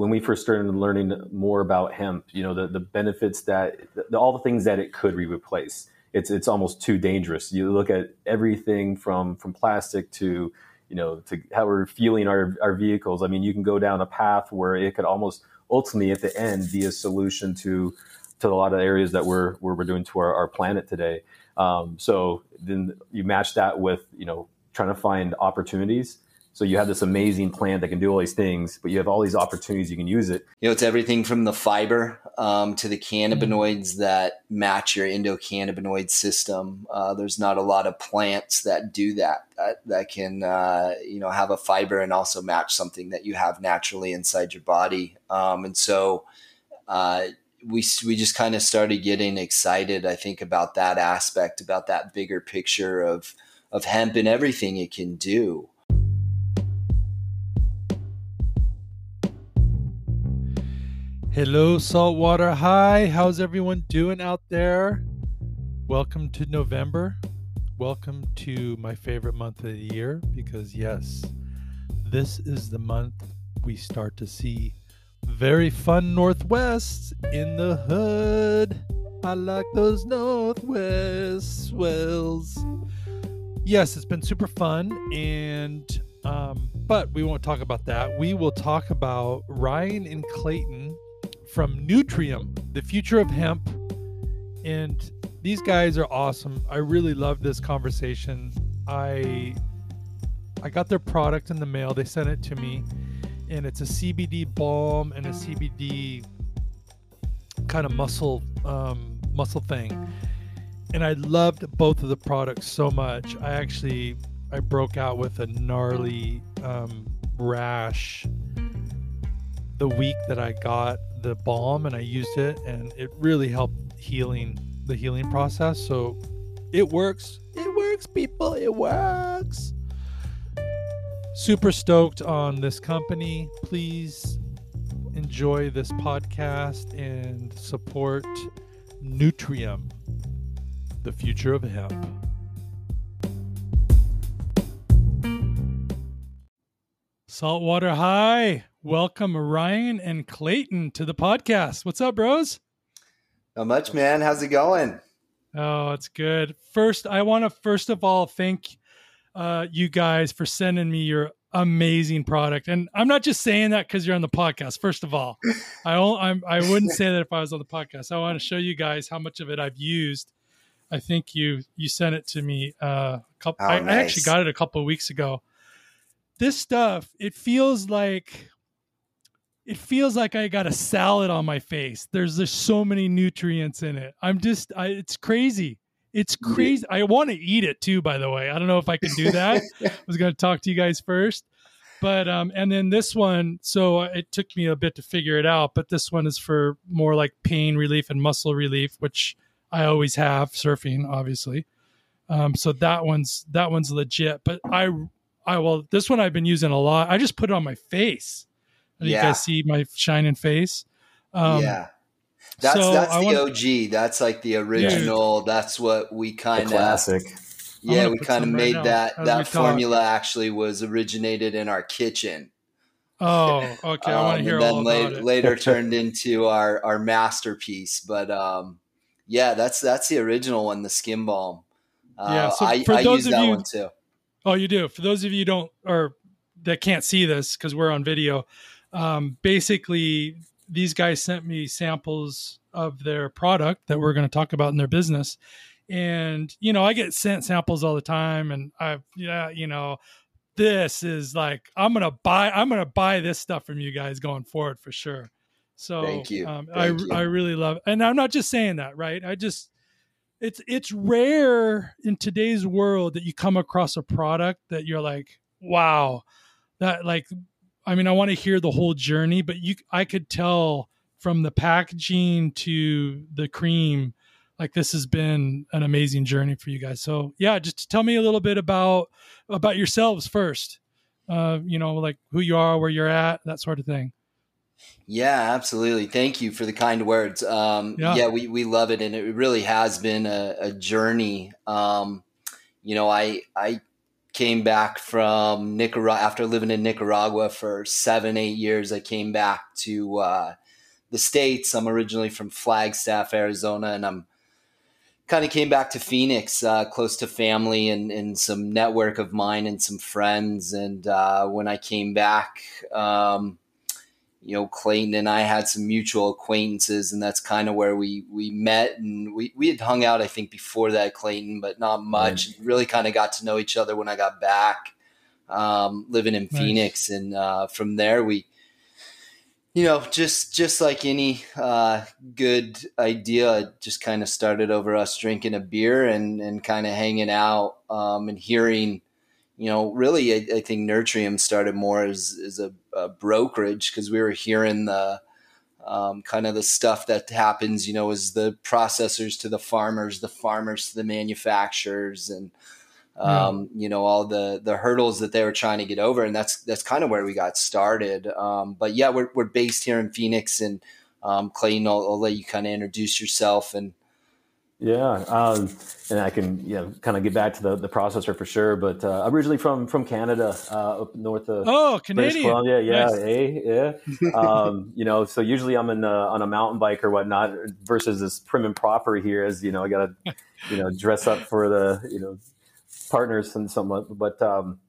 when we first started learning more about hemp, you know, the, the benefits that the, all the things that it could replace. It's it's almost too dangerous. You look at everything from from plastic to you know to how we're fueling our our vehicles. I mean, you can go down a path where it could almost ultimately at the end be a solution to to a lot of areas that we're we're, we're doing to our, our planet today. Um, so then you match that with you know trying to find opportunities so you have this amazing plant that can do all these things, but you have all these opportunities you can use it. You know, it's everything from the fiber um, to the cannabinoids mm-hmm. that match your endocannabinoid system. Uh, there's not a lot of plants that do that that, that can uh, you know have a fiber and also match something that you have naturally inside your body. Um, and so uh, we we just kind of started getting excited. I think about that aspect, about that bigger picture of of hemp and everything it can do. Hello, Saltwater Hi, How's everyone doing out there? Welcome to November. Welcome to my favorite month of the year because, yes, this is the month we start to see very fun Northwest in the hood. I like those Northwest swells. Yes, it's been super fun, and um, but we won't talk about that. We will talk about Ryan and Clayton from Nurtrium, the future of hemp. And these guys are awesome. I really love this conversation. I I got their product in the mail. They sent it to me, and it's a CBD balm and a CBD kind of muscle um, muscle thing. And I loved both of the products so much. I actually I broke out with a gnarly um, rash the week that I got the balm and I used it and it really helped healing the healing process. So it works. It works, people. It works. Super stoked on this company. Please enjoy this podcast and support Nurtrium, the future of hemp. Saltwater High. Welcome Ryan and Clayton to the podcast. What's up, bros? Not much, man. How's it going? Oh, it's good. First, I want to first of all thank uh, you guys for sending me your amazing product. And I'm not just saying that because you're on the podcast. First of all, I I'm, I wouldn't say that if I was on the podcast. I want to show you guys how much of it I've used. I think you you sent it to me. Uh, a couple. Oh, I, nice. I actually got it a couple of weeks ago. This stuff, it feels like it feels like I got a salad on my face. There's just so many nutrients in it. I'm just, I, it's crazy. It's crazy. I want to eat it too, by the way. I don't know if I can do that. I was going to talk to you guys first. But, um, and then this one, so it took me a bit to figure it out, but this one is for more like pain relief and muscle relief, which I always have surfing, obviously. Um, so that one's, that one's legit. But I, I, well, this one I've been using a lot. I just put it on my face yeah. You guys see my shining face. Um, yeah. That's so that's the wanna, OG. That's like the original. Dude, that's what we kind of classic. Yeah, we kind of made right that that formula talk. actually was originated in our kitchen. Oh, okay. I want to um, hear and then all later, it. later turned into our our masterpiece. But um, yeah, that's that's the original one, the skin balm. Uh, yeah, so I, for I those of you, Oh, you do. For those of you don't or that can't see this because we're on video, um, basically these guys sent me samples of their product that we're going to talk about in their business and you know i get sent samples all the time and i yeah you know this is like i'm gonna buy i'm gonna buy this stuff from you guys going forward for sure so thank you um, thank i you. i really love it. and i'm not just saying that right i just it's it's rare in today's world that you come across a product that you're like wow that like I mean, I want to hear the whole journey, but you, I could tell from the packaging to the cream, like this has been an amazing journey for you guys. So yeah, just tell me a little bit about about yourselves first. Uh, you know, like who you are, where you're at, that sort of thing. Yeah, absolutely. Thank you for the kind words. Um, yeah. yeah, we, we love it. And it really has been a, a journey. Um, you know, I, I came back from Nicaragua after living in Nicaragua for seven, eight years. I came back to uh, the states. I'm originally from Flagstaff, Arizona, and I'm kind of came back to Phoenix, uh, close to family and, and some network of mine and some friends. And uh, when I came back, um, you know, Clayton and I had some mutual acquaintances, and that's kind of where we we met. And we we had hung out, I think, before that, Clayton, but not much. Really, kind of got to know each other when I got back, um, living in nice. Phoenix, and uh, from there we you know, just just like any uh, good idea, just kind of started over us drinking a beer and and kind of hanging out um, and hearing. You know, really, I, I think Nurtrium started more as as a, a brokerage because we were hearing the um, kind of the stuff that happens. You know, as the processors to the farmers, the farmers to the manufacturers, and um, yeah. you know all the the hurdles that they were trying to get over, and that's that's kind of where we got started. Um, but yeah, we're we're based here in Phoenix, and um, Clayton, I'll, I'll let you kind of introduce yourself and. Yeah, um, and I can you know kind of get back to the, the processor for sure. But uh, originally from from Canada, uh, up north of oh Canadian, British Columbia. Yeah, nice. hey, yeah. um, you know, so usually I'm in uh, on a mountain bike or whatnot, versus this prim and proper here. As you know, I got to you know dress up for the you know partners and somewhat, but um,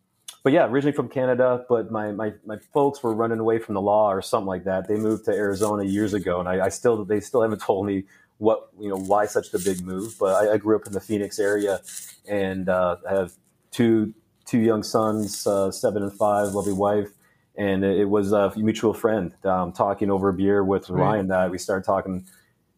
but yeah, originally from Canada, but my, my my folks were running away from the law or something like that. They moved to Arizona years ago, and I, I still they still haven't told me what you know why such the big move. But I, I grew up in the Phoenix area, and uh, I have two two young sons, uh, seven and five, lovely wife, and it, was a mutual friend um, talking over a beer with right. Ryan that we started talking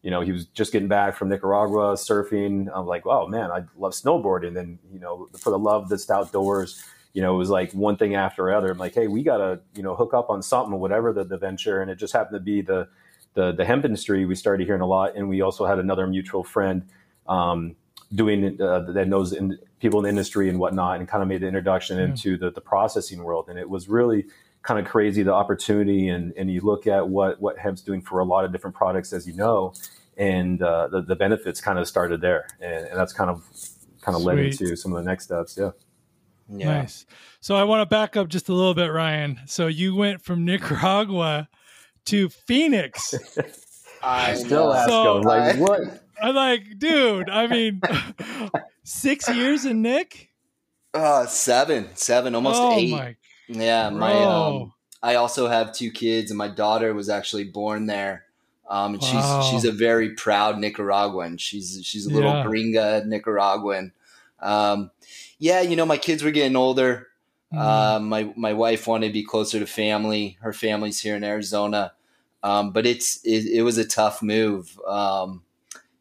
you know, he was just getting back from Nicaragua surfing. I'm like, oh man, I love snowboarding. And, you know, for the love that's outdoors, you know, it was like one thing after another. I'm like, hey, we got to, you know, hook up on something, or whatever the, the venture. And it just happened to be the, the, the hemp industry. We started hearing a lot. And we also had another mutual friend um, doing uh, that knows in, people in the industry and whatnot and kind of made the introduction mm-hmm. into the, the processing world. And it was really kind of crazy the opportunity and, and you look at what what hemp's doing for a lot of different products as you know and uh, the, the benefits kind of started there and, and that's kind of kind of led into some of the next steps yeah yeah nice so i want to back up just a little bit ryan so you went from nicaragua to phoenix i still ask so, him like what i'm like dude i mean six years in nick uh seven seven almost oh eight my yeah, my um, I also have two kids, and my daughter was actually born there. Um, and wow. she's she's a very proud Nicaraguan. She's she's a little yeah. gringa Nicaraguan. Um, yeah, you know, my kids were getting older. Mm. Uh, my my wife wanted to be closer to family. Her family's here in Arizona, um, but it's it, it, was a tough move. Um,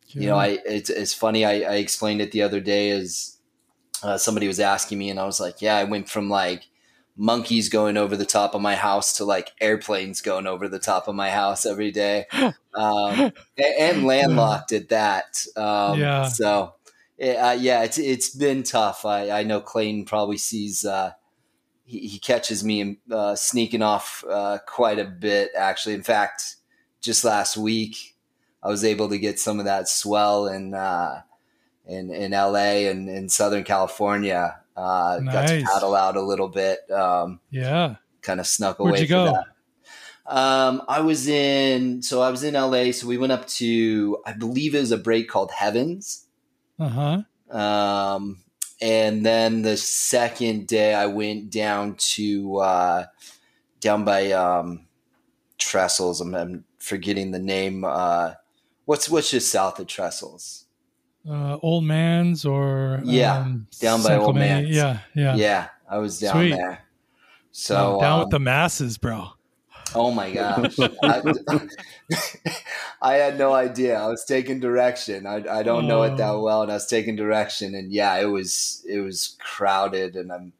yeah. You know, I it's it's funny. I, I explained it the other day as uh, somebody was asking me, and I was like, "Yeah, I went from like monkeys going over the top of my house to like airplanes going over the top of my house every day um, and, and, landlocked at that um, yeah so uh, yeah it's it's been tough i, I know clayton probably sees uh, he, he, catches me uh, sneaking off uh, quite a bit actually in fact just last week i was able to get some of that swell in uh, in, in la and in southern california uh, nice. Got to paddle out a little bit. Um, yeah. Kind of snuck away. Where'd away from that. Um, I was in, so I was in LA. So we went up to, I believe it was a break called Heavens. Uh huh. Um, and then the second day I went down to, uh, down by, um, Trestles. I'm, I'm forgetting the name. Uh, what's, what's just south of Trestles? uh, Old Man's or yeah, um, down by Old Man's. Yeah, yeah, yeah. I was down Sweet. there. So down um, with the masses, bro. Oh my gosh. I, I, had no idea. I was taking direction. I, I don't know it that oh. well, and I was taking direction, and yeah, it was it was crowded, and I'm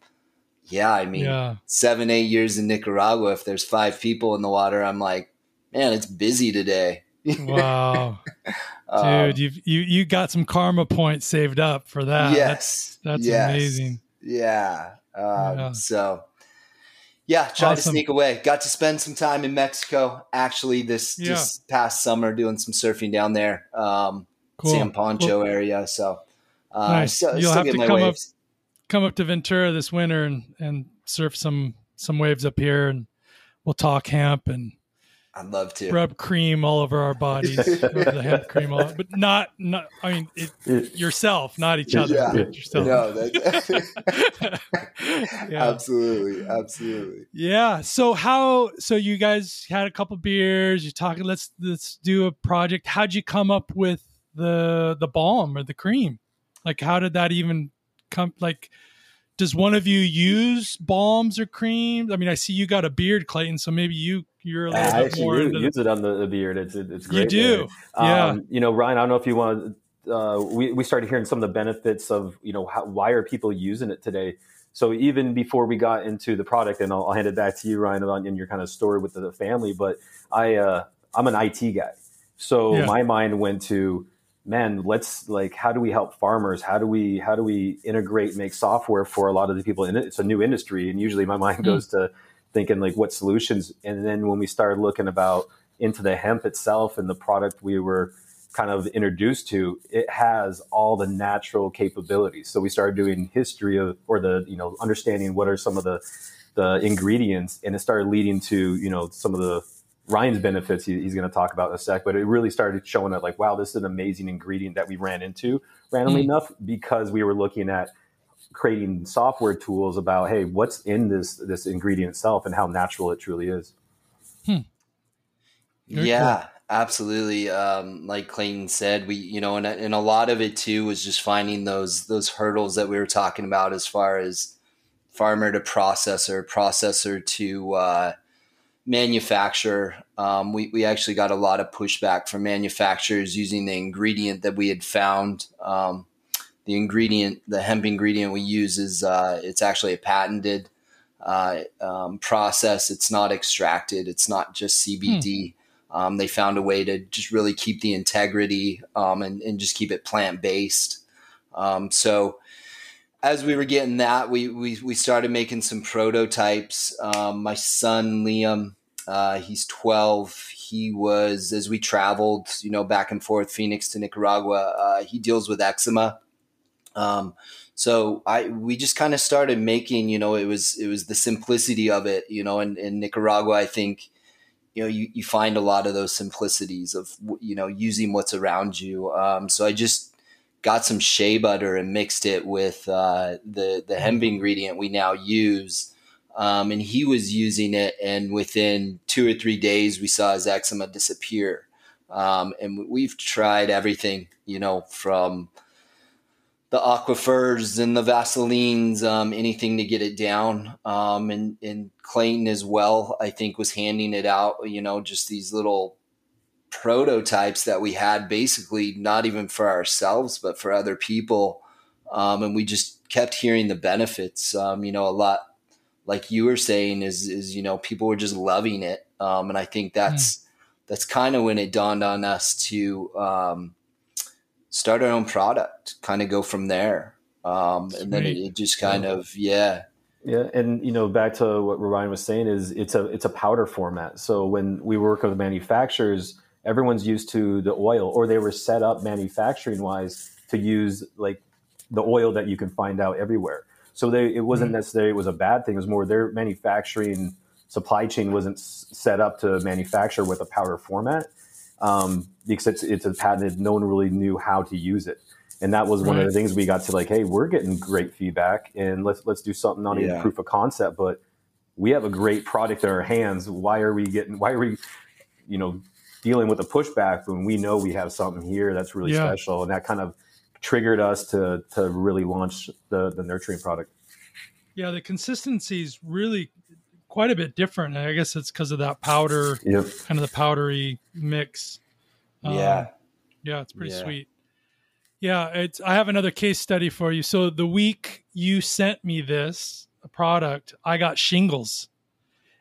yeah. I mean, yeah. seven eight years in Nicaragua. If there's five people in the water, I'm like, man, it's busy today. Wow. Dude, um, you you you got some karma points saved up for that. Yes, that's, that's yes. amazing. Yeah. Um, yeah. So, yeah, tried awesome. to sneak away. Got to spend some time in Mexico actually this yeah. this past summer doing some surfing down there, um, cool. San Pancho cool. area. So, uh, nice. Still, You'll still have to come waves. up. come up to Ventura this winter and and surf some some waves up here, and we'll talk hemp and I'd love to rub cream all over our bodies, the hemp cream, all, but not not. I mean, it, yourself, not each other. Yeah. Yourself. No, that, yeah. absolutely, absolutely. Yeah. So how? So you guys had a couple beers. You're talking. Let's let's do a project. How'd you come up with the the balm or the cream? Like, how did that even come? Like, does one of you use balms or creams? I mean, I see you got a beard, Clayton. So maybe you you're a little I bit more use, it on the, the beard. It's it's great. You do, man. yeah. Um, you know, Ryan. I don't know if you want. Uh, we we started hearing some of the benefits of you know how, why are people using it today. So even before we got into the product, and I'll, I'll hand it back to you, Ryan, on in your kind of story with the family. But I uh, I'm an IT guy, so Yeah. my mind went to man let's like how do we help farmers how do we how do we integrate make software for a lot of the people in it it's a new industry and usually my mind Mm. goes to thinking like what solutions and then when we started looking about into the hemp itself and the product we were kind of introduced to it has all the natural capabilities so we started doing history of or the you know understanding what are some of the the ingredients and it started leading to you know some of the Ryan's benefits he, he's going to talk about in a sec, but it really started showing that like, wow, this is an amazing ingredient that we ran into randomly Mm. enough because we were looking at creating software tools about, hey, what's in this this ingredient itself and how natural it truly is. Very yeah absolutely. Um, like clayton said we you know and, and a lot of it too was just finding those those hurdles that we were talking about as far as farmer to processor processor to uh, manufacturer. Um, we, we actually got a lot of pushback from manufacturers using the ingredient that we had found. Um, the ingredient the hemp ingredient we use is uh, it's actually a patented uh, um, process it's not extracted it's not just cbd um, they found a way to just really keep the integrity um, and, and just keep it plant based. Um, so as we were getting that, we we, we started making some prototypes. Um, my son Liam, uh, he's twelve. He was as we traveled, you know, back and forth Phoenix to Nicaragua. Uh, he deals with eczema. Um, so I we just kind of started making, you know, it was it was the simplicity of it, you know, in, in Nicaragua, I think you know you, you find a lot of those simplicities of you know using what's around you. Um, so i just got some shea butter and mixed it with uh, the the hemp ingredient we now use. Um, and he was using it and within two or three days we saw his eczema disappear. Um, and we've tried everything you know from the Aquaphors and the Vaselines, um, anything to get it down. Um, and, and Clayton as well, I think was handing it out, you know, just these little prototypes that we had basically not even for ourselves, but for other people. Um, and we just kept hearing the benefits, um, you know, a lot like you were saying is, is, you know, people were just loving it. Um, and I think that's, mm. that's kind of when it dawned on us to, um, start our own product, kind of go from there. Um, and then it, it just kind yeah. of, yeah. Yeah. And, you know, back to what Ryan was saying is it's a, it's a powder format. So when we work with manufacturers, everyone's used to the oil or they were set up manufacturing wise to use like the oil that you can find out everywhere. So they, it wasn't mm-hmm. necessarily, it was a bad thing. It was more their manufacturing supply chain wasn't s- set up to manufacture with a powder format um, because it's, it's a patented. No one really knew how to use it, and that was one of the things we got to like. Hey, we're getting great feedback, and let's let's do something not even proof of concept, but we have a great product in our hands. Why are we getting? Why are we, you know, dealing with a pushback when we know we have something here that's really Yeah. special, and that kind of triggered us to to really launch the the Nurtrium product. Yeah, the consistency is really quite a bit different. I guess it's because of that powder, Yep. kind of the powdery mix. Um, yeah. Yeah, it's pretty Yeah. sweet. Yeah, it's I have another case study for you. So the week you sent me this product, I got shingles.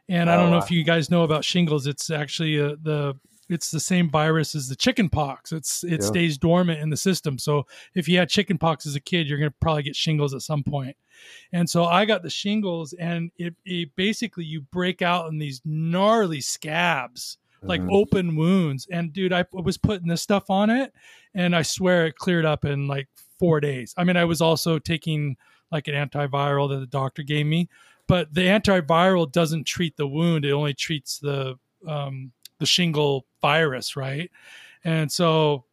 And I Oh, don't know wow. if you guys know about shingles. It's actually uh, the it's the same virus as the chicken pox. It's it Yeah. stays dormant in the system. So if you had chicken pox as a kid, you're going to probably get shingles at some point. And so I got the shingles and it, it basically you break out in these gnarly scabs like Mhm. open wounds. And dude, I was putting this stuff on it, and I swear it cleared up in like four days. I mean, I was also taking like an antiviral that the doctor gave me. But the antiviral doesn't treat the wound; it only treats the um, the shingle virus, right? And so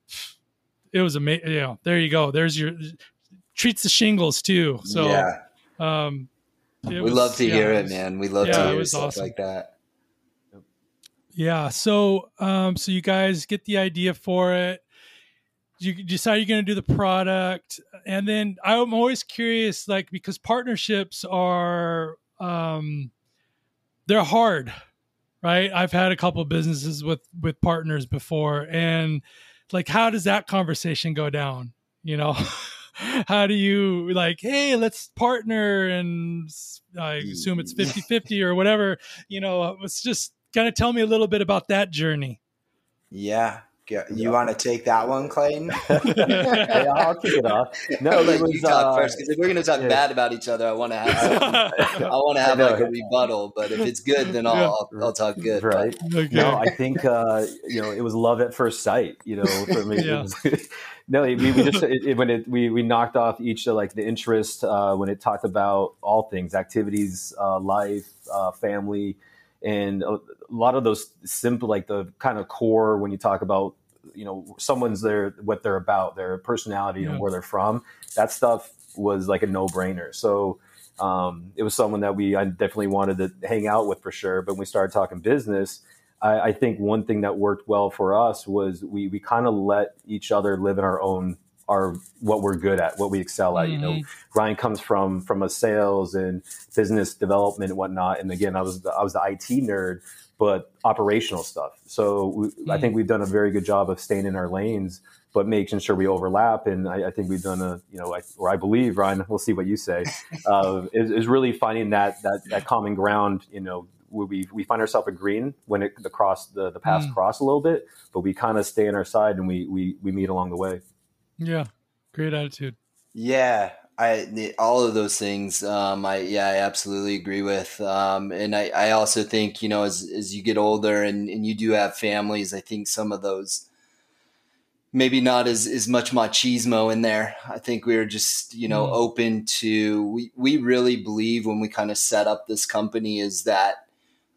it was amazing. You know, there you go. There's your treats the shingles too. So yeah. um, we was- love to yeah, hear it was- man. We love yeah, to it hear was stuff awesome. like that. Yeah. So, um, so you guys get the idea for it. You decide you're going to do the product, and then I'm always curious, like because partnerships are, um, they're hard, right? I've had a couple of businesses with with partners before, and like, how does that conversation go down? You know, how do you like, hey, let's partner, and I assume it's mm. 50-50 or whatever. You know, it's just kind of tell me a little bit about that journey. Yeah. Go- You want to take that one, Clayton? yeah, I'll kick it off. No, it let was, you talk uh, first because if we're going to talk yeah. bad about each other, I want to have. I want to have like a rebuttal. But if it's good, then I'll Yeah. I'll, I'll talk good. right. okay. No, I think uh, you know it was love at first sight. You know, for me, it Yeah. was- no, we, we just it, it- when it we, we knocked off each of like the interest uh, when it talked about all things, activities, uh, life, uh, family, and a, a lot of those simple like the kind of core when you talk about you know someone's there what they're about their personality Yeah. and where they're from that stuff was like a no-brainer so um, it was someone that we I definitely wanted to hang out with for sure but when we started talking business I, I think one thing that worked well for us was we we kind of let each other live in our own our what we're good at what we excel at you know Ryan comes from from a sales and business development and whatnot. And again, I was the, I was the IT nerd, but operational stuff. So we, I Mm. think we've done a very good job of staying in our lanes, but making sure we overlap. And I, I think we've done a you know, I, or I believe Ryan. We'll see what you say. Uh, is, is really finding that that that common ground. You know. where We, we find ourselves agreeing when it, the cross the, the paths Mm. cross a little bit, but we kind of stay on our side and we, we we meet along the way. Yeah. Great attitude. Yeah, I all of those things. Um, I yeah, I absolutely agree with. Um, and I, I also think you know as as you get older and and you do have families, I think some of those maybe not as as much machismo in there. I think we are just you know Mm. open to. We we really believe when we kind of set up this company is that.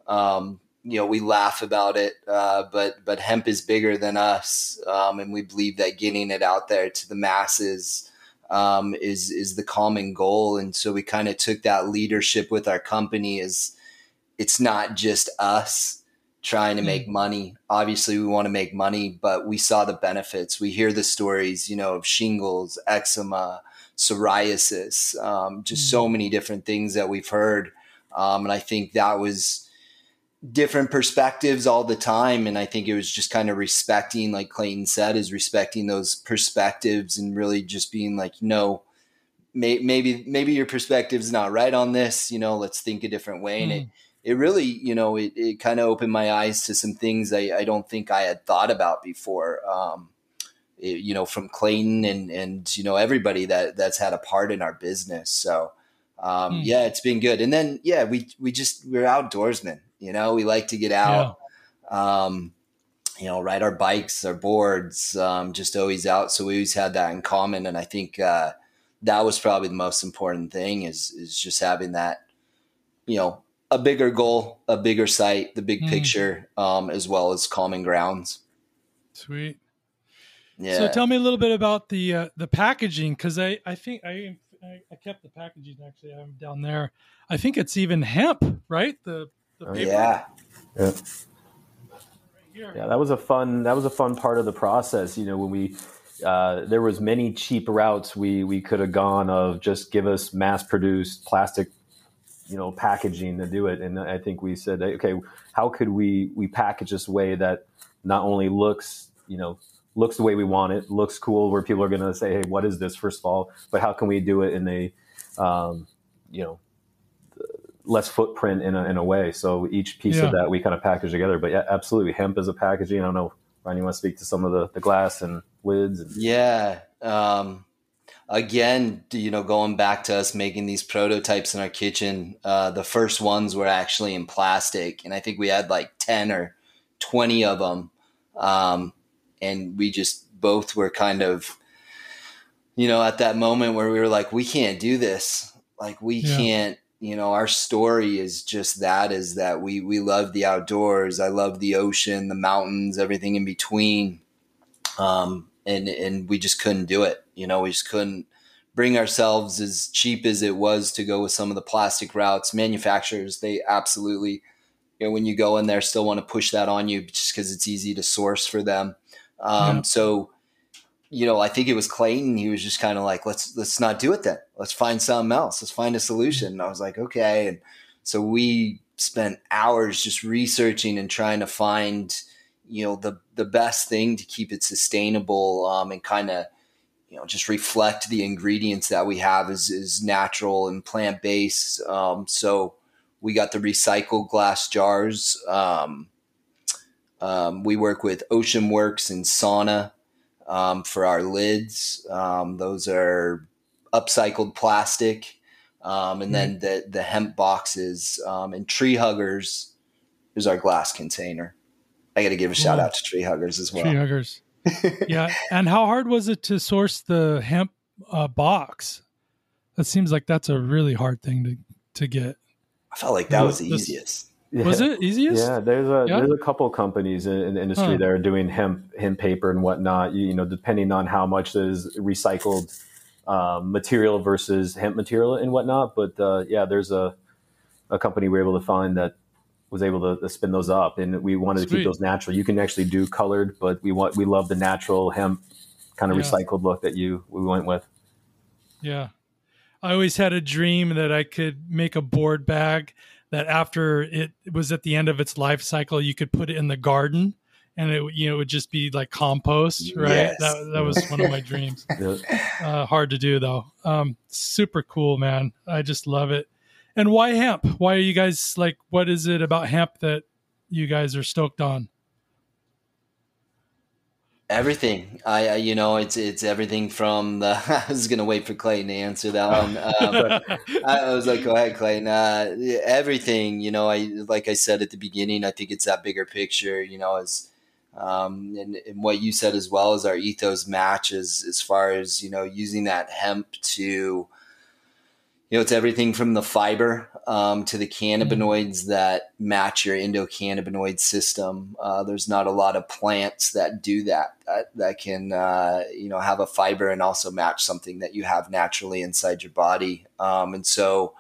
Um, you know, we laugh about it, uh, but but hemp is bigger than us, um, and we believe that getting it out there to the masses um, is is the common goal. And so we kind of took that leadership with our company. Is it's not just us trying to make money. Obviously, we want to make money, but we saw the benefits. We hear the stories, you know, of shingles, eczema, psoriasis, um, just so many different things that we've heard. Um, and I think that was different perspectives all the time. And i think it was just kind of respecting like clayton said is respecting those perspectives and really just being like no may, maybe maybe your perspective's not right on this you know let's think a different way. And it it really you know it, it kind of opened my eyes to some things I, I don't think i had thought about before um it- you know from clayton and and you know everybody that that's had a part in our business. So um, Hmm. yeah, it's been good. And then, yeah, we, we just, we're outdoorsmen, you know, we like to get out, um, you know, ride our bikes, our boards, um, just always out. So we always had that in common. And I think, uh, that was probably the most important thing is, is just having that, you know, a bigger goal, a bigger sight, the big Hmm. picture, um, as well as common grounds. Sweet. Yeah. So tell me a little bit about the uh, the packaging because I I think I, I kept the packaging actually I'm down there. I think it's even hemp, right? The Oh, paper yeah. Yeah. right. Yeah, that was a fun. That was a fun part of the process. You know, when we uh, there was many cheap routes we we could have gone of just give us mass produced plastic, you know, packaging to do it. And I think we said, okay, how could we we package this way that not only looks, you know, looks the way we want it, looks cool, where people are going to say, hey, what is this? First of all, but how can we do it in a, um, you know, less footprint in a, in a way. So each piece Yeah. of that we kind of package together. But yeah, absolutely, hemp is a packaging. I don't know, Ryan, you want to speak to some of the, the glass and lids? And, Yeah. Um, again, you know, going back to us making these prototypes in our kitchen, uh, the first ones were actually in plastic, and I think we had like ten or twenty of them, um, and we just both were kind of, you know, at that moment where we were like, we can't do this. Like we Yeah. can't, you know, our story is just that is that we we love the outdoors. I love the ocean, the mountains, everything in between. Um and and we just couldn't do it. You know, we just couldn't bring ourselves as cheap as it was to go with some of the plastic routes. Manufacturers, they absolutely you know, when you go in there still want to push that on you just because it's easy to source for them. Um, Yeah. so you know, I think it was Clayton. He was just kind of like, let's let's not do it then. Let's find something else. Let's find a solution. And I was like, okay. And so we spent hours just researching and trying to find, you know, the the best thing to keep it sustainable um, and kind of, you know, just reflect the ingredients that we have is is natural and plant based. Um, so we got the recycled glass jars. Um, um, we work with Ocean Works and Sauna um, for our lids. Um, those are upcycled plastic. Um, and then the, the hemp boxes um, and tree huggers is our glass container. I got to give a shout out to tree huggers as well. Tree huggers. yeah. And how hard was it to source the hemp uh, box? That seems like that's a really hard thing to, to get. I felt like that was the This- easiest. Was it easiest? Yeah, there's a Yeah? there's a couple companies in, in the industry Huh. that are doing hemp hemp paper and whatnot. You, you know, depending on how much is recycled um, material versus hemp material and whatnot. But uh, yeah, there's a a company we are able to find that was able to, to spin those up, and we wanted to keep those natural. You can actually do colored, but we want we love the natural hemp kind of Yeah. recycled look that you we went with. Yeah. I always had a dream that I could make a board bag that after it was at the end of its life cycle, you could put it in the garden and it you know it would just be like compost, right? Yes. That that was one of my dreams. Uh, hard to do though. Um, super cool, man. I just love it. And why hemp? Why are you guys like? What is it about hemp that you guys are stoked on? Everything. I, I you know, it's it's everything from the. I was gonna wait for Clayton to answer that one. Um, I I was like, go ahead, Clayton. Uh, everything, you know, I like I said at the beginning, I think it's that bigger picture, you know, as um, and, and what you said as well as our ethos matches as far as you know using that hemp to, you know, it's everything from the fiber um, to the cannabinoids that match your endocannabinoid system. Uh, there's not a lot of plants that do that that, that can uh, you know have a fiber and also match something that you have naturally inside your body. Um, and so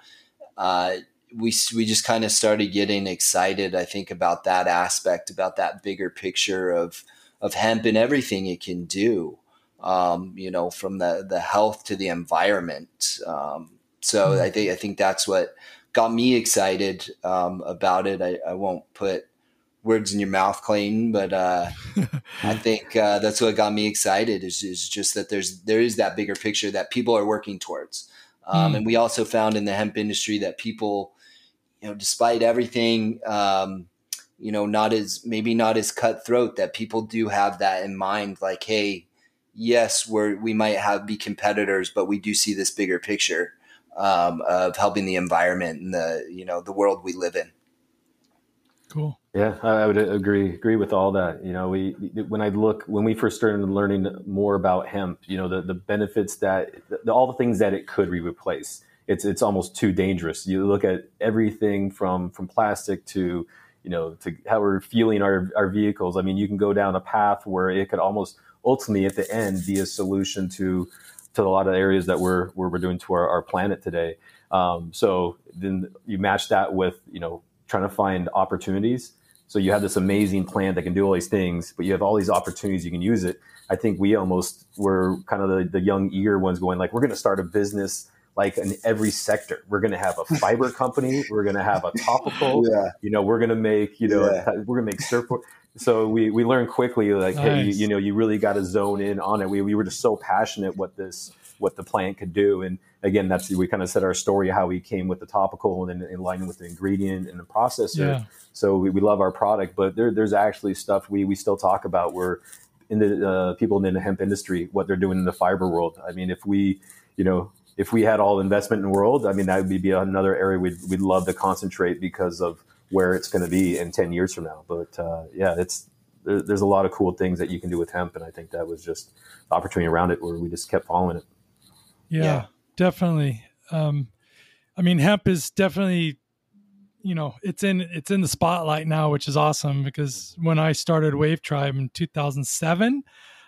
uh, we we just kind of started getting excited. I think about that aspect, about that bigger picture of of hemp and everything it can do. Um, you know, from the the health to the environment. Um, so I think I think that's what got me excited um, about it. I, I won't put words in your mouth, Clayton, but uh, I think uh, that's what got me excited. Is, is just that there's there is that bigger picture that people are working towards, um, Hmm. and we also found in the hemp industry that people, you know, despite everything, um, you know, not as maybe not as cutthroat, that people do have that in mind. Like, hey, yes, we're we might have be competitors, but we do see this bigger picture um, of helping the environment and the you know the world we live in. cool. Yeah, I I would agree agree with all that. You know, we when I look when we first started learning more about hemp, you know, the the benefits that the, all the things that it could replace. It's it's almost too dangerous. You look at everything from from plastic to you know to how we're fueling our our vehicles. I mean, you can go down a path where it could almost ultimately at the end be a solution to to a lot of areas that we're we're, we're doing to our, our planet today. Um, so then you match that with you know trying to find opportunities. So you have this amazing plant that can do all these things, but you have all these opportunities you can use it. I think we almost were kind of the, the young eager ones going like, we're going to start a business like in every sector. We're going to have a fiber company. We're going to have a topical. Yeah, You know, we're going to make, you know, Yeah. we're going to make surfboard. So we, we learned quickly, like, hey, you, you know, you really got to zone in on it. We, we were just so passionate what this, what the plant could do. And again, that's, we kind of said our story, how we came with the topical and then in line with the ingredient and the processor. Yeah. So we, we love our product, but there, there's actually stuff we, we still talk about where in the uh, people in the hemp industry, what they're doing in the fiber world. I mean, if we, you know, if we had all investment in the world, I mean, that would be another area we'd, we'd love to concentrate because of where it's going to be in 10 years from now. But uh, yeah, it's, there, there's a lot of cool things that you can do with hemp. And I think that was just the opportunity around it where we just kept following it. Yeah, Yeah. definitely. Um, I mean, hemp is definitely, you know, it's in it's in the spotlight now, which is awesome because when I started Wave Tribe in 2007,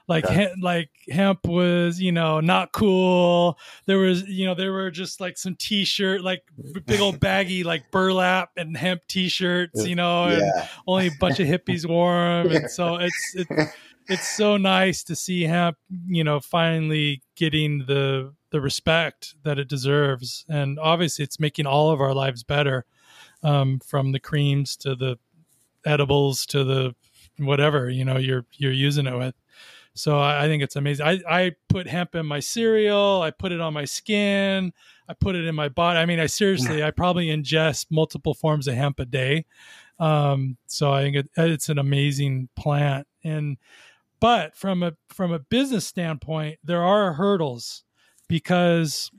like he- like hemp was you know not cool. There was you know there were just like some t-shirt like big old baggy like burlap and hemp t-shirts you know and only a bunch of hippies wore them and so it's it's it's so nice to see hemp you know finally getting the the respect that it deserves. And obviously it's making all of our lives better um, from the creams to the edibles to the whatever you know you're you're using it with so I, I think it's amazing. I, I put hemp in my cereal. I put it on my skin. I put it in my body. I mean, I seriously, I probably ingest multiple forms of hemp a day. Um, so I think it, it's an amazing plant. And but from a from a business standpoint, there are hurdles because,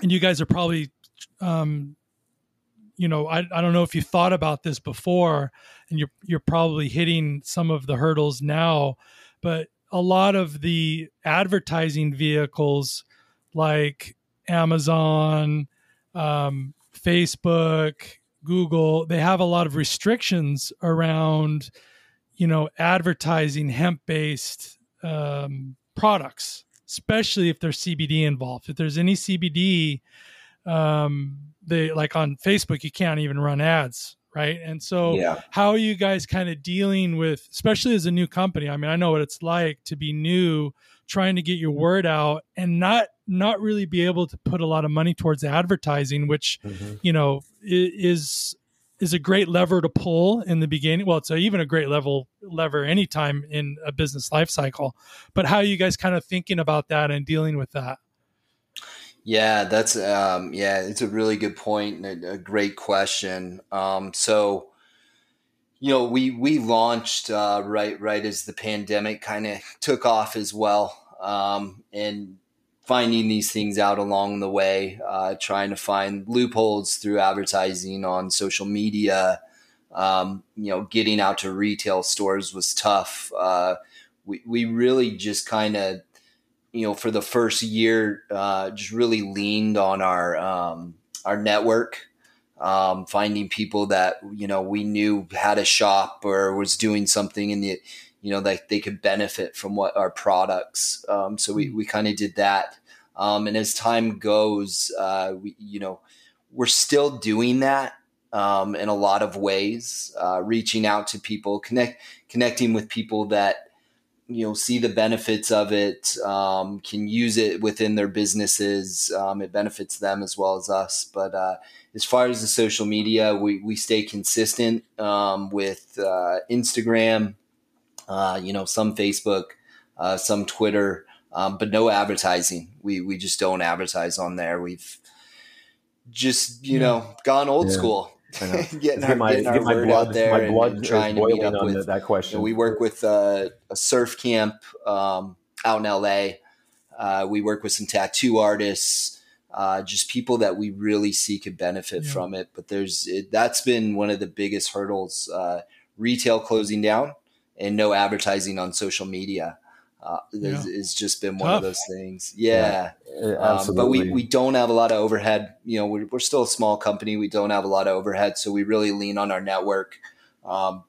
and you guys are probably, um, you know, I, I don't know if you thought about this before, and you're you're probably hitting some of the hurdles now, but a lot of the advertising vehicles like Amazon, um, Facebook, Google, they have a lot of restrictions around, you know, advertising hemp-based um, products, especially if there's CBD involved. If there's any CBD, um, they like on Facebook, you can't even run ads, right? And so, yeah. how are you guys kind of dealing with especially as a new company i mean i know what it's like to be new trying to get your word out and not not really be able to put a lot of money towards advertising which Mhm. you know is is a great lever to pull in the beginning well it's a, even a great level lever anytime in a business life cycle but how are you guys kind of thinking about that and dealing with that Yeah, that's um, yeah, it's a really good point and a, a great question. Um, so, you know, we we launched uh, right right as the pandemic kind of took off as well, um, and finding these things out along the way, uh, trying to find loopholes through advertising on social media. Um, you know, getting out to retail stores was tough. Uh, we we really just kind of you know, for the first year, uh, just really leaned on our um, our network, um, finding people that you know we knew had a shop or was doing something in the, you know, that they could benefit from what our products. Um, so we we kind of did that, um, and as time goes, uh, we you know, we're still doing that. Um, in a lot of ways, uh, reaching out to people, connect, connecting with people that you know see the benefits of it um, can use it within their businesses um, it benefits them as well as us but uh, as far as the social media we, we stay consistent um, with uh, instagram uh, you know some facebook uh, some twitter um, but no advertising we, we just don't advertise on there we've just you Yeah. know gone old Yeah. school. getting our, my, getting our my word blood, out there my and- blood and is trying to meet up on with the, that you question. know, we work with uh, a surf camp um, out in LA. Uh, we work with some tattoo artists, uh, just people that we really see could benefit Yeah. from it. But there's it, that's been one of the biggest hurdles: uh, retail closing down and no advertising on social media. Uh, is, is just been one Tough. of those things. Yeah. Uh, Um, but we, we don't have a lot of overhead. You know, we're, we're still a small company. We don't have a lot of overhead. So we really lean on our network, um,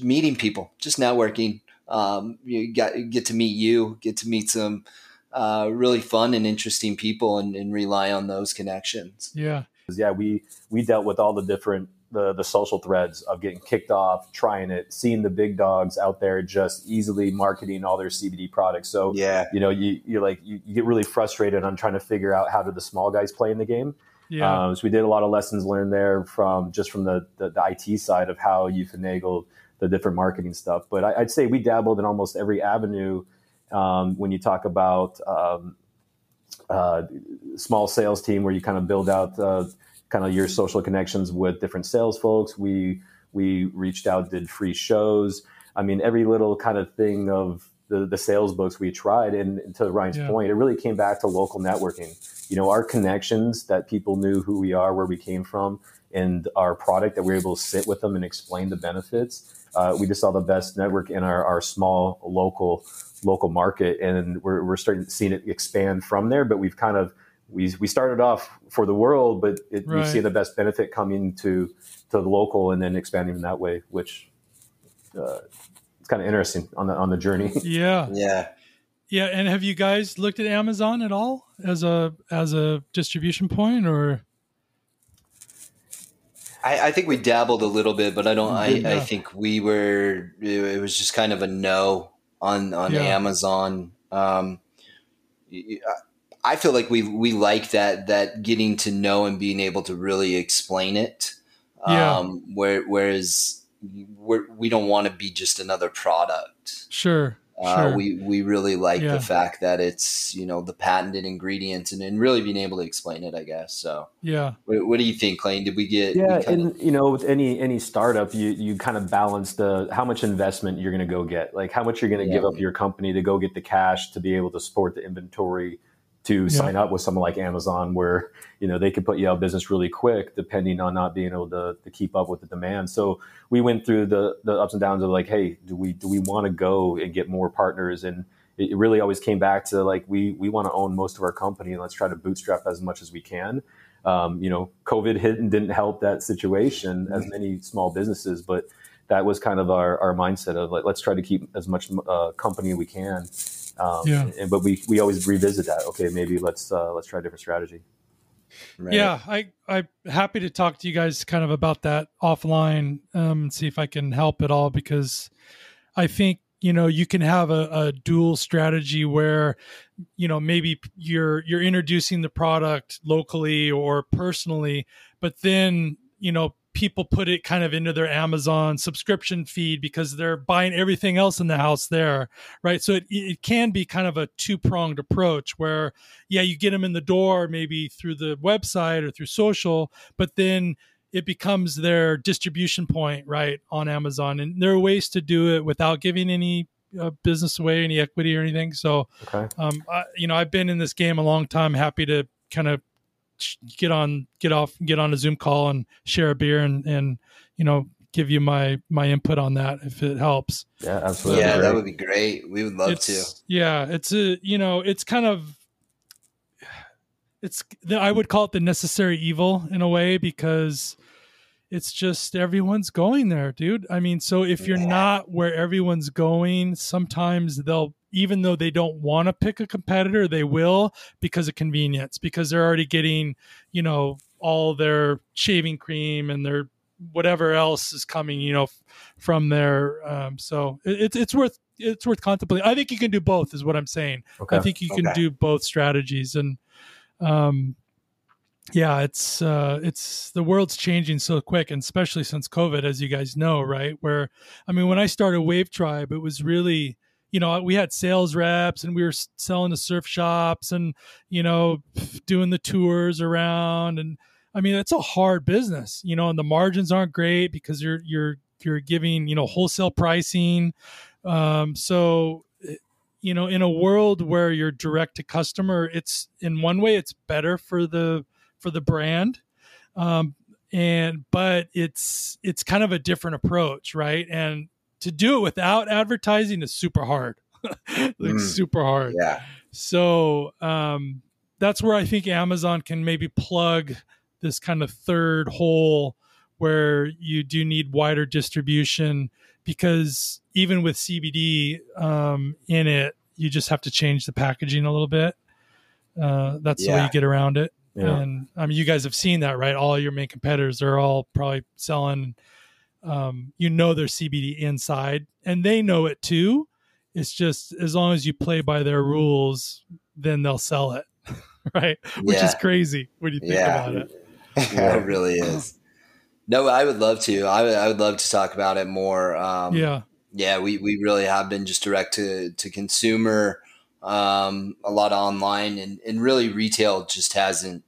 meeting people, just networking. Um, you got, get to meet you, get to meet some uh, really fun and interesting people and, and rely on those connections. yeah yeah, we we dealt with all the different the the social threads of getting kicked off, trying it, seeing the big dogs out there just easily marketing all their CBD products. So Yeah. you know, you you're like you, you get really frustrated on trying to figure out how do the small guys play in the game. yeah Um, so we did a lot of lessons learned there from just from the, the, the IT side of how you finagle the different marketing stuff. But I, I'd say we dabbled in almost every avenue um, when you talk about um, uh, small sales team where you kind of build out uh, kind of your social connections with different sales folks. We we reached out, did free shows. I mean, every little kind of thing of the, the sales books we tried. And, to Ryan's Yeah. point, it really came back to local networking. You know, our connections that people knew who we are, where we came from, and our product that we were able to sit with them and explain the benefits. Uh, we just saw the best network in our, our small local local market, and we're, we're starting seeing it expand from there. But we've kind of we we started off for the world, but it, Right. we see the best benefit coming to to the local and then expanding in that way, which uh, it's kind of interesting on the on the journey. Yeah. Yeah. Yeah. And have you guys looked at Amazon at all as a as a distribution point or I, I think we dabbled a little bit, but I don't. I, I think we were. It was just kind of a no on on Yeah. Amazon. Um, y- y- I feel like we we like that that getting to know and being able to really explain it. Yeah. Um, where, whereas we're, we don't want to be just another product. sure? Uh, Sure. We we really like Yeah. the fact that it's you know the patented ingredients and, and really being able to explain it. I guess so. yeah. What, what do you think, Clayton? Did we get? Yeah, we kinda- and you know, with any any startup, you you kind of balance the how much investment you're going to go get, like how much you're going to Yeah. give up your company to go get the cash to be able to support the inventory to Yeah. sign up with someone like Amazon, where you know they could put you out of business really quick, depending on not being able to, to keep up with the demand. So we went through the the ups and downs of like, hey, do we do we want to go and get more partners and it really always came back to like we we want to own most of our company and let's try to bootstrap as much as we can um, you know, COVID hit and didn't help that situation as many small businesses, but that was kind of our, our mindset of like, let's try to keep as much uh, company we can. Um, Yeah. and, but we, we always revisit that. Okay, maybe let's uh, let's try a different strategy. Right. Yeah, I I'm happy to talk to you guys kind of about that offline um, and see if I can help at all because I think you know you can have a, a dual strategy where you know maybe you're you're introducing the product locally or personally, but then you know people put it kind of into their Amazon subscription feed because they're buying everything else in the house there, right? So it it can be kind of a two pronged approach where yeah, you get them in the door maybe through the website or through social, but then it becomes their distribution point, right, on Amazon. And there are ways to do it without giving any uh, business away, any equity or anything. So, Okay. um, I, you know, I've been in this game a long time. Happy to kind of get on, get off, get on a Zoom call and share a beer and and you know give you my my input on that if it helps. Yeah, absolutely. Yeah, that would be great. We would love to. Yeah, it's a you know it's kind of it's I would call it the necessary evil in a way because it's just everyone's going there, dude. I mean, so if you're Yeah. not where everyone's going, sometimes they'll even though they don't want to pick a competitor, they will because of convenience because they're already getting, you know, all their shaving cream and their whatever else is coming, you know, from there. Um, so it's it's worth it's worth contemplating. I think you can do both, is what I'm saying. Okay. I think you can Okay. do both strategies, and um, yeah, it's uh, it's the world's changing so quick, and especially since COVID, as you guys know, right? Where I mean, when I started Wave Tribe, it was really you know we had sales reps and we were selling to surf shops and you know doing the tours around and I mean, it's a hard business, you know, and the margins aren't great because you're you're you're giving you know wholesale pricing. Um, so, eh, you know, in a world where you're direct to customer, it's in one way it's better for the for the brand, um, and but it's it's kind of a different approach, right? And to do it without advertising is super hard, like Mm. super hard. yeah. So um, that's where I think Amazon can maybe plug this kind of third hole where you do need wider distribution because even with CBD um, in it, you just have to change the packaging a little bit. Uh, that's the way you get around it. Yeah. And I mean, you guys have seen that, right? All your main competitors are all probably selling, um, you know, their CBD inside, and they know it too. It's just as long as you play by their rules, then they'll sell it, right? Which is Yeah. crazy when you think Yeah. about it. Yeah, it really is. No, I would love to. I would, I would love to talk about it more. Um, yeah, yeah, we, we really have been just direct to, to consumer, um, a lot online and, and really retail just hasn't,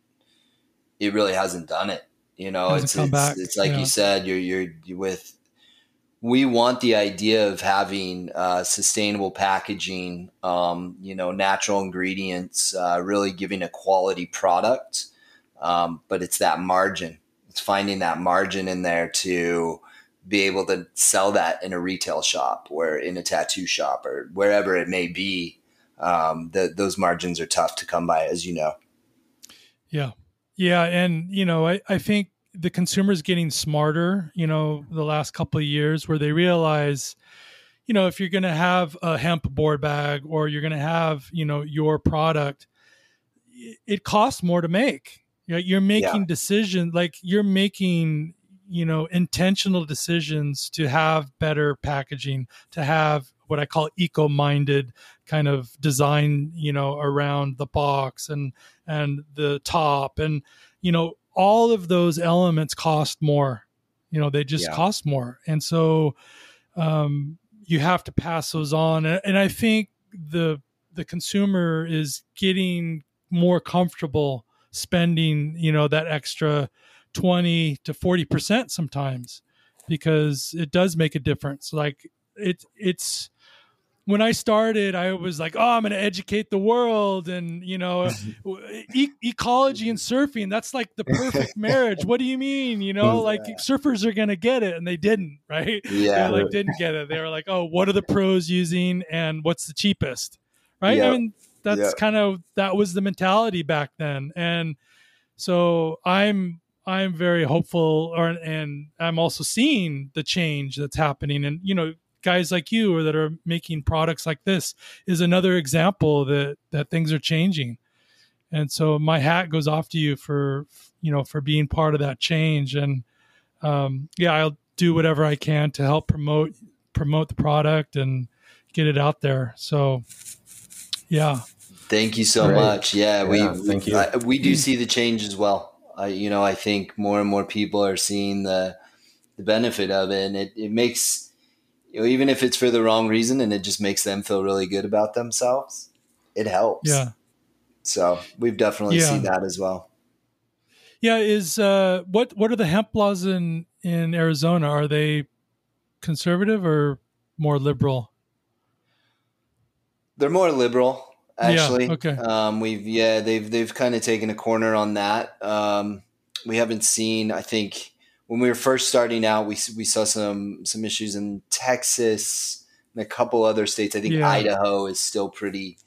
it really hasn't done it. You know, it's, it's, it's like yeah. you said, you're, you're, you're with, we want the idea of having uh, sustainable packaging, um, you know, natural ingredients, uh, really giving a quality product. Um, but it's that margin. It's finding that margin in there to be able to sell that in a retail shop or in a tattoo shop or wherever it may be. Um, the, those margins are tough to come by, as you know. Yeah. Yeah. And, you know, I, I think the consumer's getting smarter, you know, the last couple of years where they realize, you know, if you're going to have a hemp board bag or you're going to have, you know, your product, it costs more to make. You're making yeah. decisions like you're making, you know, intentional decisions to have better packaging, to have what I call eco-minded kind of design, you know, around the box and and the top and you know all of those elements cost more. You know, they just yeah. cost more. And so um you have to pass those on and I think the the consumer is getting more comfortable spending, you know, that extra 20 to 40% sometimes because it does make a difference. Like it it's when I started, I was like, "Oh, I'm going to educate the world," and you know, e- ecology and surfing. That's like the perfect marriage. What do you mean? You know, like surfers are going to get it, and they didn't, right? Yeah, they like didn't get it. They were like, "Oh, what are the pros using, and what's the cheapest?" Right? Yep. I mean, that's yep. kind of that was the mentality back then, and so I'm I'm very hopeful, or and I'm also seeing the change that's happening, and you know guys like you or that are making products like this is another example that that things are changing. And so my hat goes off to you for you know for being part of that change. And um, yeah i'll do whatever i can to help promote promote the product and get it out there. So yeah. Thank you so Great. much. Yeah, yeah we thank you. I, we do see the change as well. I, you know i think more and more people are seeing the the benefit of it. And it, it makes you know, even if it's for the wrong reason and it just makes them feel really good about themselves, it helps. Yeah. So we've definitely yeah. seen that as well. Yeah. Is uh, what what are the hemp laws in in Arizona? Are they conservative or more liberal? They're more liberal, actually. Yeah, okay. Um, we've yeah they've they've kind of taken a corner on that. Um, we haven't seen. I think when we were first starting out, we we saw some some issues in Texas and a couple other states. I think yeah. Idaho is still pretty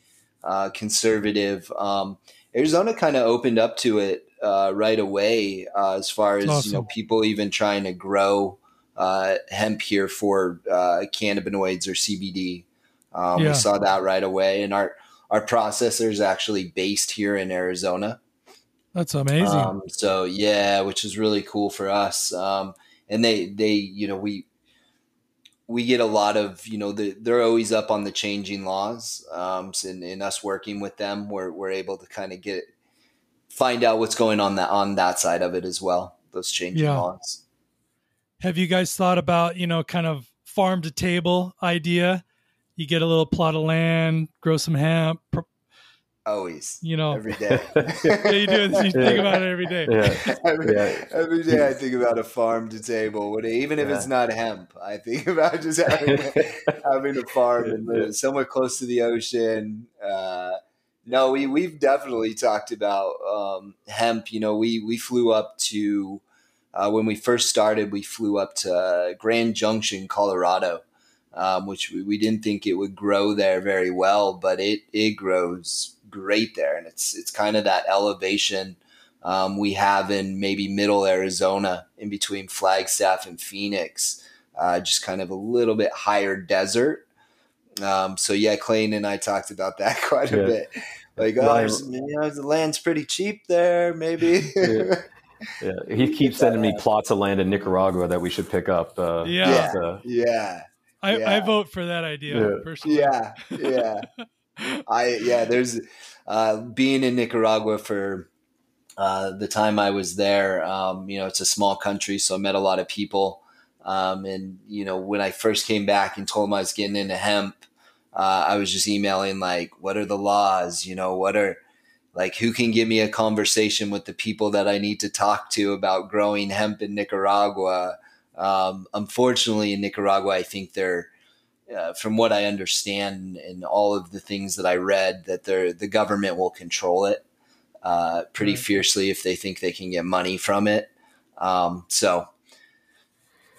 uh, conservative. Um, Arizona kind of opened up to it uh, right away uh, as far as awesome. you know people even trying to grow uh, hemp here for uh, cannabinoids or CBD. Um, yeah. We saw that right away, and our our processor is actually based here in Arizona. That's amazing. Um, so yeah, which is really cool for us. Um, and they they you know we we get a lot of you know the, they're always up on the changing laws. Um, so in, us working with them, we're we're able to kind of get find out what's going on that on that side of it as well. Those changing yeah. laws. Have you guys thought about you know kind of farm to table idea? You get a little plot of land, grow some hemp, Always. You know, every day. yeah, you do. You think about it every day. Yeah. Every, yeah. every day I think about a farm to table. Even if yeah. it's not hemp, I think about just having, having a farm and live somewhere close to the ocean. Uh, no, we, we've definitely talked about um, hemp. You know, we, we flew up to, uh, when we first started, we flew up to Grand Junction, Colorado. Um, which we, we, didn't think it would grow there very well, but it it grows great there, and it's it's kind of that elevation um, we have in maybe Middle Arizona, in between Flagstaff and Phoenix, uh, just kind of a little bit higher desert. Um, so yeah, Clayton and I talked about that quite a yeah. bit. Like, oh, you know, the land's pretty cheap there, maybe. yeah. yeah. he keeps sending me plots of land in Nicaragua that we should pick up. Uh, yeah, uh, yeah. I, yeah. I vote for that idea yeah. personally. Yeah, yeah. I yeah, there's uh, being in Nicaragua for uh, the time I was there. Um, you know, it's a small country, so I met a lot of people. Um, and you know, when I first came back and told them I was getting into hemp, uh, I was just emailing like, "What are the laws? You know, what are like who can give me a conversation with the people that I need to talk to about growing hemp in Nicaragua?" Um, unfortunately, in Nicaragua, I think they're uh, from what I understand and all of the things that I read, that the government will control it uh, pretty fiercely if they think they can get money from it. Um, so,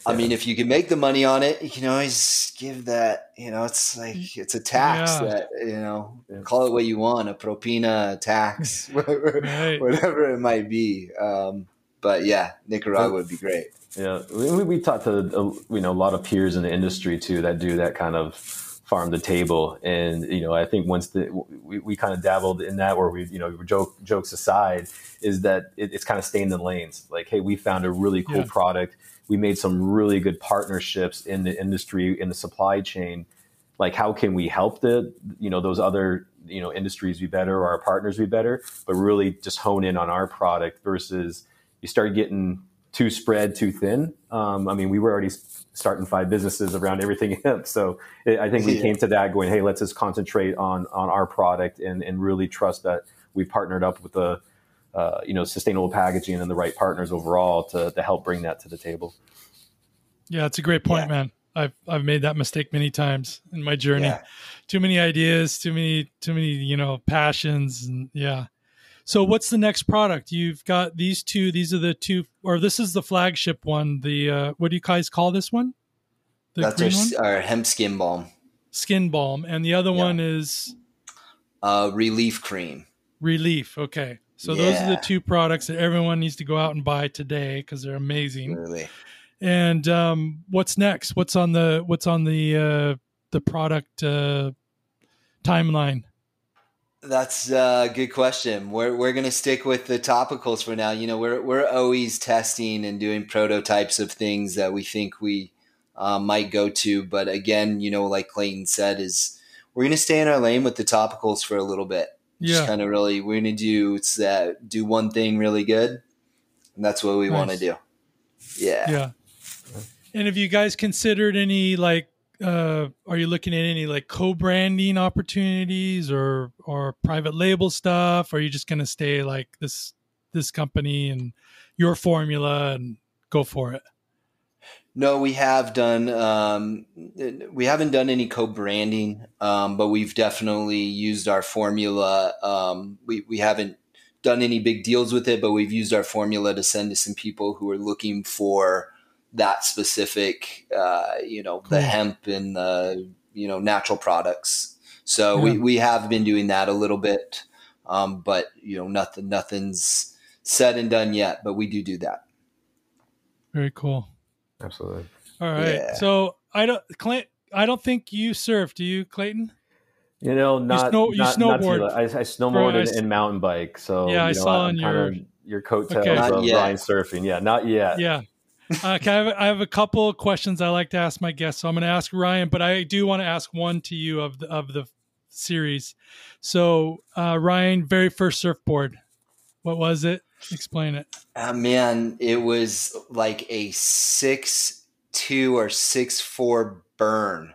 I mean, if you can make the money on it, you can always give that. You know, it's like it's a tax Yeah. that you know. Call it what you want, a propina, tax, whatever, Right. whatever it might be. Um, but yeah, Nicaragua would be great. Yeah, we, we- we talked to uh, you know a lot of peers in the industry too that do that kind of farm to table, and you know I think once the we, we kind of dabbled in that, where we you know joke jokes aside, is that it, it's kind of staying in the lanes. Like, hey, we found a really cool Yeah. product. We made some really good partnerships in the industry in the supply chain. Like, how can we help the you know those other you know industries be better or our partners be better? But really just hone in on our product versus you start getting too spread too thin. Um, I mean, we were already starting five businesses around everything hemp, so it, I think we Yeah. came to that going, hey, let's just concentrate on on our product and and really trust that we partnered up with the uh, you know sustainable packaging and the right partners overall to to help bring that to the table. Yeah, it's a great point, Yeah. man. I've I've made that mistake many times in my journey. Yeah. Too many ideas, too many too many, you know, passions and yeah. So what's the next product? You've got these two, these are the two or this is the flagship one. The uh what do you guys call this one? The That's our, green one? our hemp skin balm, Skin balm. And the other Yeah. one is uh, relief cream. relief. Okay. So those are the two products that everyone needs to go out and buy today because they're amazing. Really. And um, what's next? What's on the what's on the uh, the product uh, timeline? That's a good question. We're we're gonna stick with the topicals for now. You know, we're we're always testing and doing prototypes of things that we think we uh, might go to. But again, you know, like Clayton said, is we're gonna stay in our lane with the topicals for a little bit. Just Yeah, kind of really, we're gonna do it's that do one thing really good, and that's what we want to do. Yeah. yeah. And have you guys considered any like? Uh, are you looking at any like co-branding opportunities or or private label stuff? Or are you just going to stay like this this company and your formula and go for it? No, we have done. Um, we haven't done any co-branding, um, but we've definitely used our formula. Um, we we haven't done any big deals with it, but we've used our formula to send to some people who are looking for that specific, uh, you know, the hemp and the you know natural products. So we, Yeah. we have been doing that a little bit, um, but you know nothing nothing's said and done yet. But we do do that. Very cool. Absolutely. All right. Yeah. So I don't, Clint. I don't think you surf. Do you, Clayton? You know, not snow- you not, not snowboard. too- I, I snowboard and, and mountain bike. So Yeah, I you know, saw I'm on kinda your- your coattails Okay. Not of yet. Ryan surfing. Yeah, not yet. Yeah. Uh, I, have, I have a couple of questions I like to ask my guests. So I'm going to ask Ryan, but I do want to ask one to you of the of the series. So uh, Ryan, very first surfboard. What was it? Explain it. Uh, man, it was like a six two or six four burn,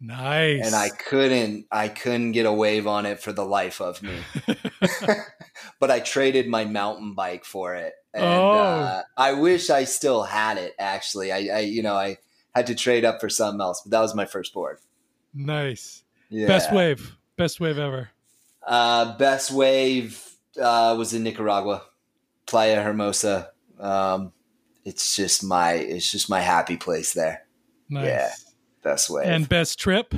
Nice. and I couldn't I couldn't get a wave on it for the life of me. but I traded my mountain bike for it, and Oh. uh, I wish I still had it. Actually, I, I you know I had to trade up for something else, but that was my first board. nice. Yeah. Best wave. Best wave ever. Uh, best wave uh, was in Nicaragua, Playa Hermosa. Um, it's just my it's just my happy place there. Nice. Yeah. Best wave. And best trip.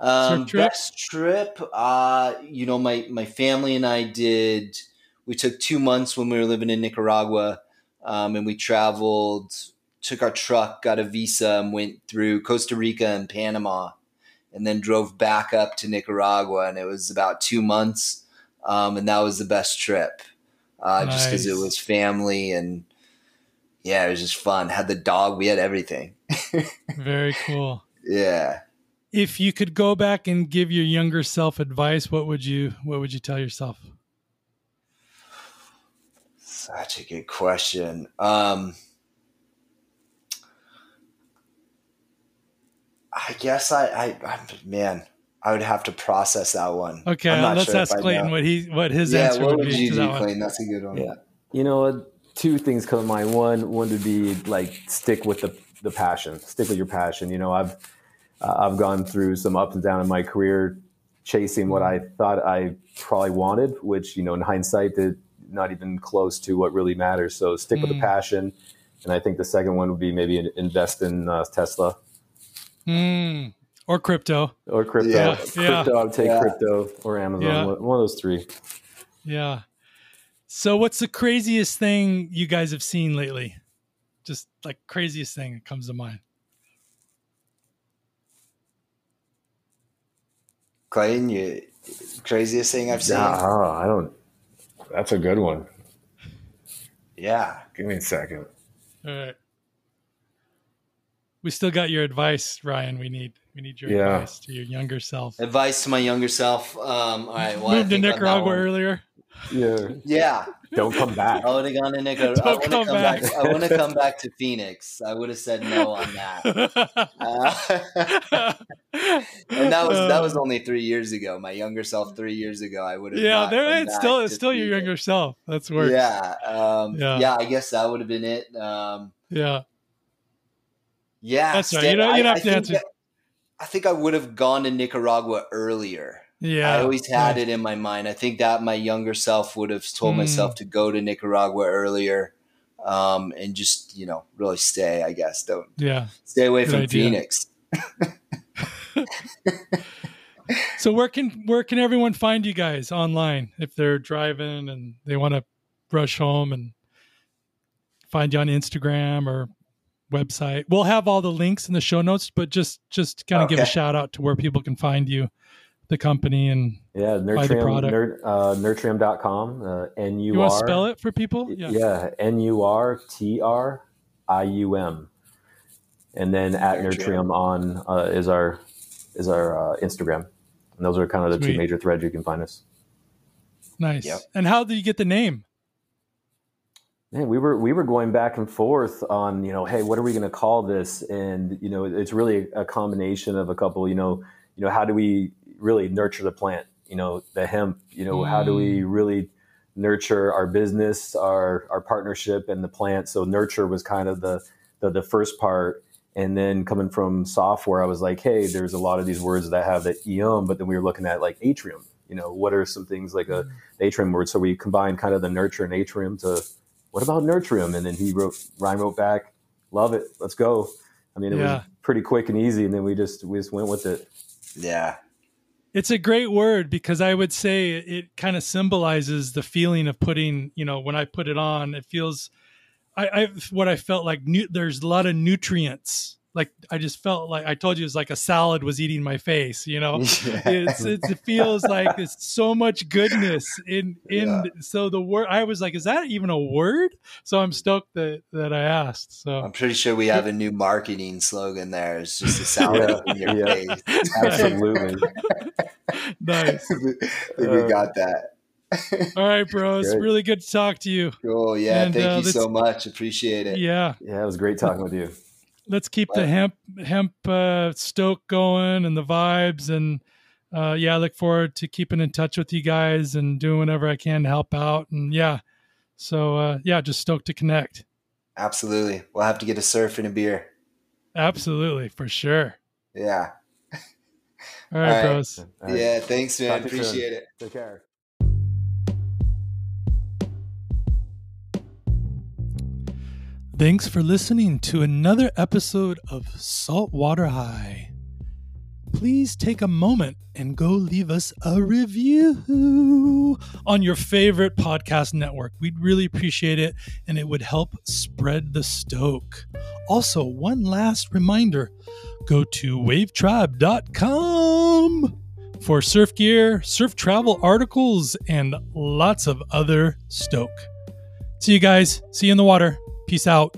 um, trip? best trip. Uh, you know, my my family and I did. We took two months when we were living in Nicaragua, um, and we traveled. Took our truck, got a visa, and went through Costa Rica and Panama, and then drove back up to Nicaragua. And it was about two months, um, and that was the best trip, uh, just because it was family and yeah, it was just fun. Had the dog, we had everything. Very cool. Yeah. If you could go back and give your younger self advice, what would you what would you tell yourself? Such a good question. Um, I guess I, I, I, man, I would have to process that one. Okay, I'm not let's sure ask I Clayton what he what his yeah, answer what would would be you to do, that one. That's a good one. Yeah. You know, two things come to mind. One, one would be like stick with the the passion. Stick with your passion. You know, I've uh, I've gone through some ups and downs in my career, chasing what I thought I probably wanted, which you know, in hindsight, did not even close to what really matters. So stick with the Mm. passion. and I think the second one would be maybe invest in uh, Tesla Mm. Or crypto. or crypto. Yeah. Crypto, Yeah. I would take Yeah. crypto or Amazon. Yeah. One one of those three. Yeah. So what's the craziest thing you guys have seen lately? Just like craziest thing that comes to mind. Clayton, you craziest thing I've seen? Yeah, oh, I don't. That's a good one. Yeah. Give me a second. All right. We still got your advice, Ryan. We need we need your Yeah. advice to your younger self. Advice to my younger self. Um, all right. Well, I Moved to think on Nicaragua one- earlier. Yeah, Yeah. don't come back. I would have gone to Nicaragua. Don't want to come come back. back. I want to come back to Phoenix. I would have said no on that. Uh, and that was that was only three years ago. My younger self three years ago, I would have. yeah, there it's still it's still your younger self. That's worse. Yeah, um, Yeah. yeah, I guess that would have been it. Um, Yeah. yeah, That's right. stay- You don't- you don't I- have I to answer- that- I think I would have gone to Nicaragua earlier. Yeah. I always had it in my mind. I think that my younger self would have told Mm. myself to go to Nicaragua earlier, um, and just you know really stay. I guess don't Yeah. stay away Good from idea. Phoenix. So where can where can everyone find you guys online if they're driving and they want to rush home and find you on Instagram or website? We'll have all the links in the show notes, but just just kind of give a shout out to where people can find you, the company, and Yeah, Buy the Nurtrium, product. ner, uh, Nurtrium.com. Uh, N U you want to spell it for people? Yeah, N U R T R I U M, and then at Nurtrium. Nurtrium on uh, is our is our uh, Instagram, and those are kind of the Sweet. two major threads you can find us. Nice. Yep. And how did you get the name? Man, we were we were going back and forth on you know, hey, what are we going to call this? And you know, it's really a combination of a couple. You know, you know, how do we really nurture the plant? You know, the hemp. You know, how do we mm. really nurture our business, our our partnership, and the plant? So nurture was kind of the the, the first part. And then coming from software, I was like, hey, there's a lot of these words that have the eum, but then we were looking at like atrium. You know, what are some things like a mm. atrium word? So we combined kind of the nurture and atrium to what about nurtrium? And then he wrote, Ryan wrote back, love it, let's go. I mean, it Yeah. was pretty quick and easy, and then we just we just went with it. Yeah, It's a great word because I would say it kind of symbolizes the feeling of putting, you know, when I put it on, it feels, I, I what I felt like nu- there's a lot of nutrients. Like I just felt like I told you it's like a salad was eating my face, you know. It's, it's it feels like it's so much goodness in in so the word I was like, is that even a word? So I'm stoked that that I asked. So I'm pretty sure we have a new marketing slogan there. It's just a salad in your Yeah. face. Absolutely. nice. I think we got that. All right, bros. Great. Really good to talk to you. Cool. Yeah. And, thank uh, you so much. Appreciate it. Yeah. yeah, it was great talking with you. let's keep the hemp hemp uh, stoke going and the vibes and uh, yeah i look forward to keeping in touch with you guys and doing whatever i can to help out and yeah so uh, yeah just stoked to connect Absolutely. We'll have to get a surf and a beer. absolutely for sure Yeah. All right, All right. bros All right. Yeah. Thanks, man. Talk to you soon. Appreciate it. Take care. thanks for listening to another episode of saltwater high please take a moment and go leave us a review on your favorite podcast network. We'd really appreciate it and it would help spread the stoke. Also, one last reminder go to wavetribe.com for surf gear, surf travel articles, and lots of other stoke. See you guys. See you in the water. Peace out.